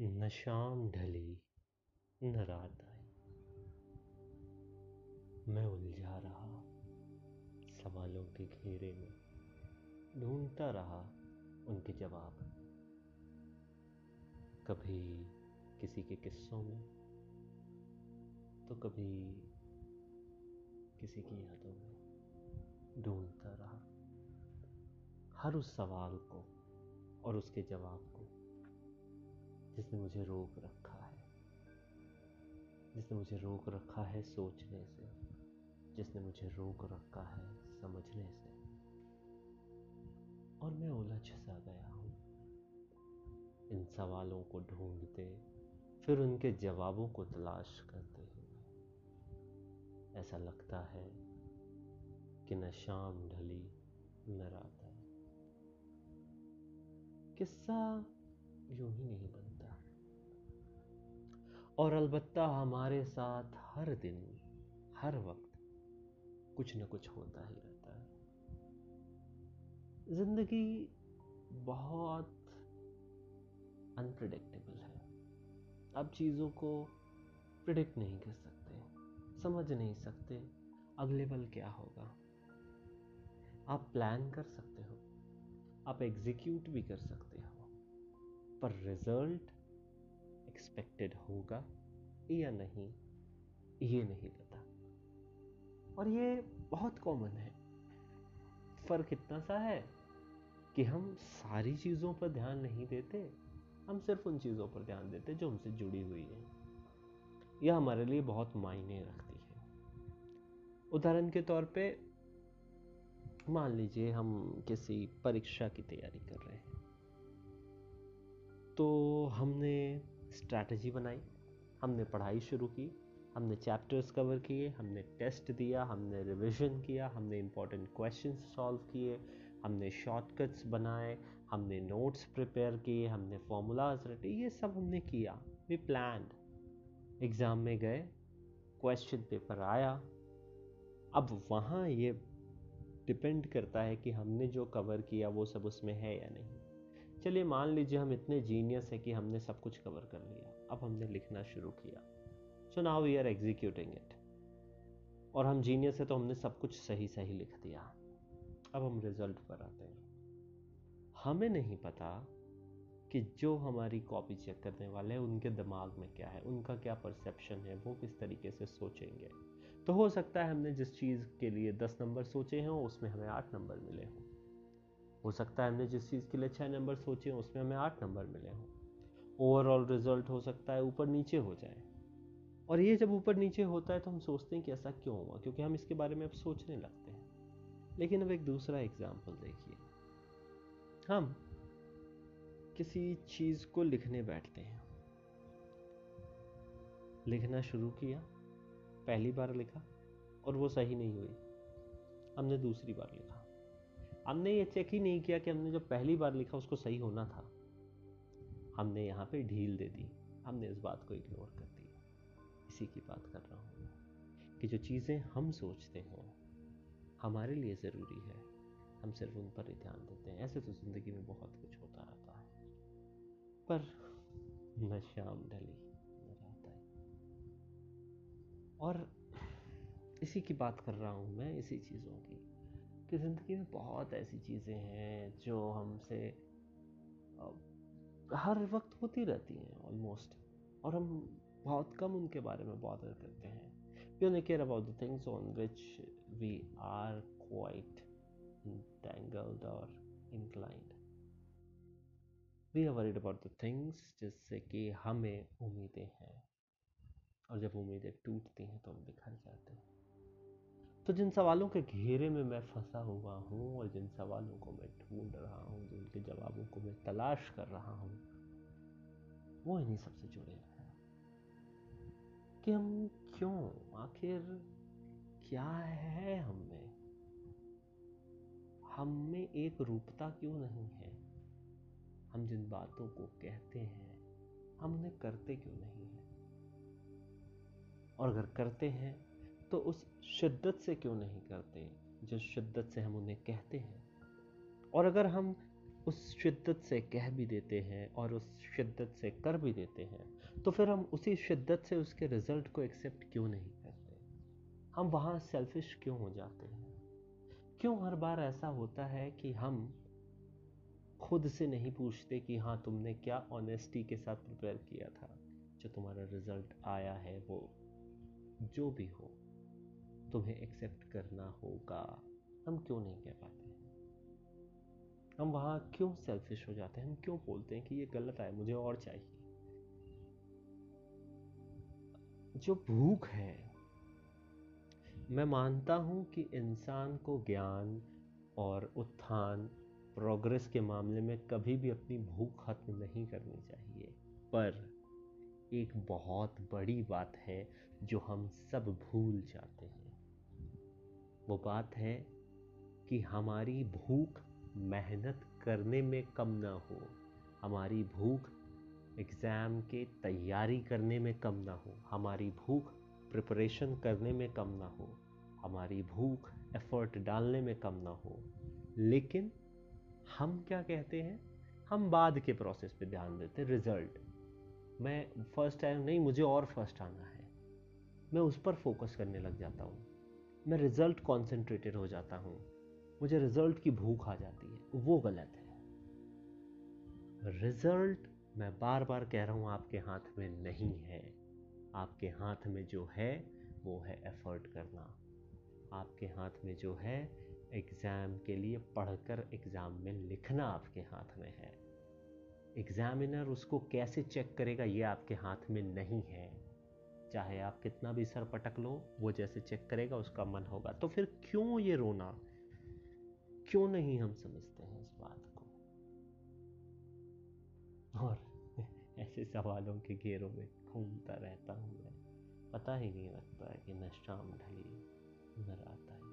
न शाम ढली न रात आई मैं उलझा रहा, सवालों के घेरे में। ढूंढता रहा उनके जवाब। कभी किसी के किस्सों में तो कभी किसी की यादों में ढूंढता रहा। हर उस सवाल को और उसके जवाब जिसने मुझे रोक रखा है। जिसने मुझे रोक रखा है सोचने से। जिसने मुझे रोक रखा है समझने से। और मैं उलझ सा गया हूँ। इन सवालों को ढूंढते, फिर उनके जवाबों को तलाश करते हुए। ऐसा लगता है कि न शाम ढली, न रात आई। किस्सा यूँ ही नहीं बनता और अलबत् हमारे साथ हर दिन, हर वक्त कुछ न कुछ होता ही रहता है। ज़िंदगी बहुत अनप्रडिक्टेबल है। आप चीज़ों को प्रिडिक्ट नहीं कर सकते, समझ नहीं सकते अगले पल क्या होगा। आप प्लान कर सकते हो, आप एग्जीक्यूट भी कर सकते हो, पर रिज़ल्ट एक्सपेक्टेड होगा या नहीं, ये नहीं पता। और ये बहुत कॉमन है। फ़र्क इतना सा है कि हम सारी चीज़ों पर ध्यान नहीं देते। हम सिर्फ़ उन चीज़ों पर ध्यान देते जो हमसे जुड़ी हुई है। यह हमारे लिए बहुत मायने रखती है। उदाहरण के तौर पे, मान लीजिए हम किसी परीक्षा की तैयारी कर रहे हैं। तो हमने स्ट्रैटेजी बनाई। हमने पढ़ाई शुरू की, हमने चैप्टर्स कवर किए, हमने टेस्ट दिया, हमने रिवीजन किया, हमने इंपॉर्टेंट क्वेश्चंस सॉल्व किए, हमने शॉर्टकट्स बनाए, हमने नोट्स प्रिपेयर किए, हमने फॉर्मूलाज रटे, ये सब हमने किया। वी प्लान एग्ज़ाम में गए क्वेश्चन पेपर आया। अब वहाँ ये डिपेंड करता है कि हमने जो कवर किया वो सब उसमें है या नहीं। चलिए मान लीजिए हम इतने जीनियस है कि हमने सब कुछ कवर कर लिया। अब हमने लिखना शुरू किया। So now we are executing it और हम जीनियस है तो हमने सब कुछ सही सही लिख दिया। अब हम रिज़ल्ट पर आते हैं। हमें नहीं पता कि जो हमारी कॉपी चेक करने वाले हैं, उनके दिमाग में क्या है, उनका क्या परसेप्शन है, वो किस तरीके से सोचेंगे। तो हो सकता है हमने जिस चीज़ के लिए दस नंबर सोचे हैं, उसमें हमें आठ नंबर मिले हों। हो सकता है हमने जिस चीज़ के लिए छः नंबर सोचे हैं, उसमें हमें आठ नंबर मिले हों। ओवरऑल रिज़ल्ट हो सकता है ऊपर नीचे हो जाए। और ये जब ऊपर नीचे होता है तो हम सोचते हैं कि ऐसा क्यों हुआ, क्योंकि हम इसके बारे में अब सोचने लगते हैं। लेकिन अब एक दूसरा एग्ज़ाम्पल देखिए। हम किसी चीज़ को लिखने बैठते हैं। लिखना शुरू किया, पहली बार लिखा और वो सही नहीं हुई। हमने दूसरी बार लिखा। हमने ये चेक ही नहीं किया कि हमने जो पहली बार लिखा उसको सही होना था। हमने यहाँ पे ढील दे दी। हमने इस बात को इग्नोर कर दिया इसी की बात कर रहा हूँ कि जो चीज़ें हम सोचते हो, हमारे लिए ज़रूरी है। हम सिर्फ़ उन पर ही ध्यान देते हैं। ऐसे तो ज़िंदगी में बहुत कुछ होता रहता है। पर न शाम ढली न और इसी की बात कर रहा हूँ मैं, इसी चीज़ों की। कि ज़िंदगी में बहुत ऐसी चीज़ें हैं जो हमसे हर वक्त होती रहती हैं ऑलमोस्ट और हम बहुत कम उनके बारे में बॉदर करते हैं। We only care about the things on which we are quite entangled और inclined. We are worried about the things जिससे कि हमें उम्मीदें हैं, और जब उम्मीदें टूटती हैं तो हम बिखर जाते हैं। तो जिन सवालों के घेरे में मैं फंसा हुआ हूँ और जिन सवालों को मैं ढूंढ रहा हूँ जिनके जवाबों को मैं तलाश कर रहा हूँ, वो इन्हीं सबसे जुड़े हैं। कि हम क्यों? आखिर क्या है हम में? हम में एक रूपता क्यों नहीं है? हम जिन बातों को कहते हैं, हम उन्हें करते क्यों नहीं है? और अगर करते हैं तो उस शिद्दत से क्यों नहीं करते? जिस शिद्दत से हम उन्हें कहते हैं। और अगर हम उस शिद्दत से कह भी देते हैं और उस शिद्दत से कर भी देते हैं तो फिर हम उसी शिद्दत से उसके रिज़ल्ट को एक्सेप्ट क्यों नहीं करते? हम वहाँ सेल्फिश क्यों हो जाते हैं? क्यों हर बार ऐसा होता है कि हम खुद से नहीं पूछते कि हाँ तुमने क्या ऑनेस्टी के साथ प्रिपेयर किया था? जो तुम्हारा रिज़ल्ट आया है, वो जो भी हो। तुम्हें एक्सेप्ट करना होगा। हम क्यों नहीं कह पाते हम वहाँ क्यों सेल्फिश हो जाते हैं? हम क्यों बोलते हैं कि ये गलत है मुझे और चाहिए? जो भूख है, मैं मानता हूँ कि इंसान को ज्ञान और उत्थान प्रोग्रेस के मामले में कभी भी अपनी भूख खत्म नहीं करनी चाहिए। पर एक बहुत बड़ी बात है जो हम सब भूल जाते हैं। वो बात है कि हमारी भूख मेहनत करने में कम ना हो, हमारी भूख एग्ज़ाम के तैयारी करने में कम ना हो, हमारी भूख प्रिपरेशन करने में कम ना हो, हमारी भूख एफर्ट डालने में कम ना हो। लेकिन हम क्या कहते हैं? हम बाद के प्रोसेस पे ध्यान देते हैं, रिज़ल्ट। मैं फ़र्स्ट टाइम नहीं, मुझे और फ़र्स्ट आना है। मैं उस पर फोकस करने लग जाता हूँ। मैं रिज़ल्ट कॉन्सेंट्रेटेड हो जाता हूँ। मुझे रिज़ल्ट की भूख आ जाती है। वो गलत है। रिज़ल्ट मैं बार बार कह रहा हूँ आपके हाथ में नहीं है। आपके हाथ में जो है, वो है एफर्ट करना। आपके हाथ में जो है एग्ज़ाम के लिए पढ़कर एग्ज़ाम में लिखना आपके हाथ में है। एग्ज़ामिनर उसको कैसे चेक करेगा, ये आपके हाथ में नहीं है। चाहे आप कितना भी सर पटक लो, वो जैसे चेक करेगा, उसका मन होगा। तो फिर क्यों ये रोना? क्यों नहीं हम समझते हैं इस बात को? और ऐसे सवालों के घेरों में घूमता रहता हूँ मैं। पता ही नहीं लगता है कि न शाम ढली न रात आई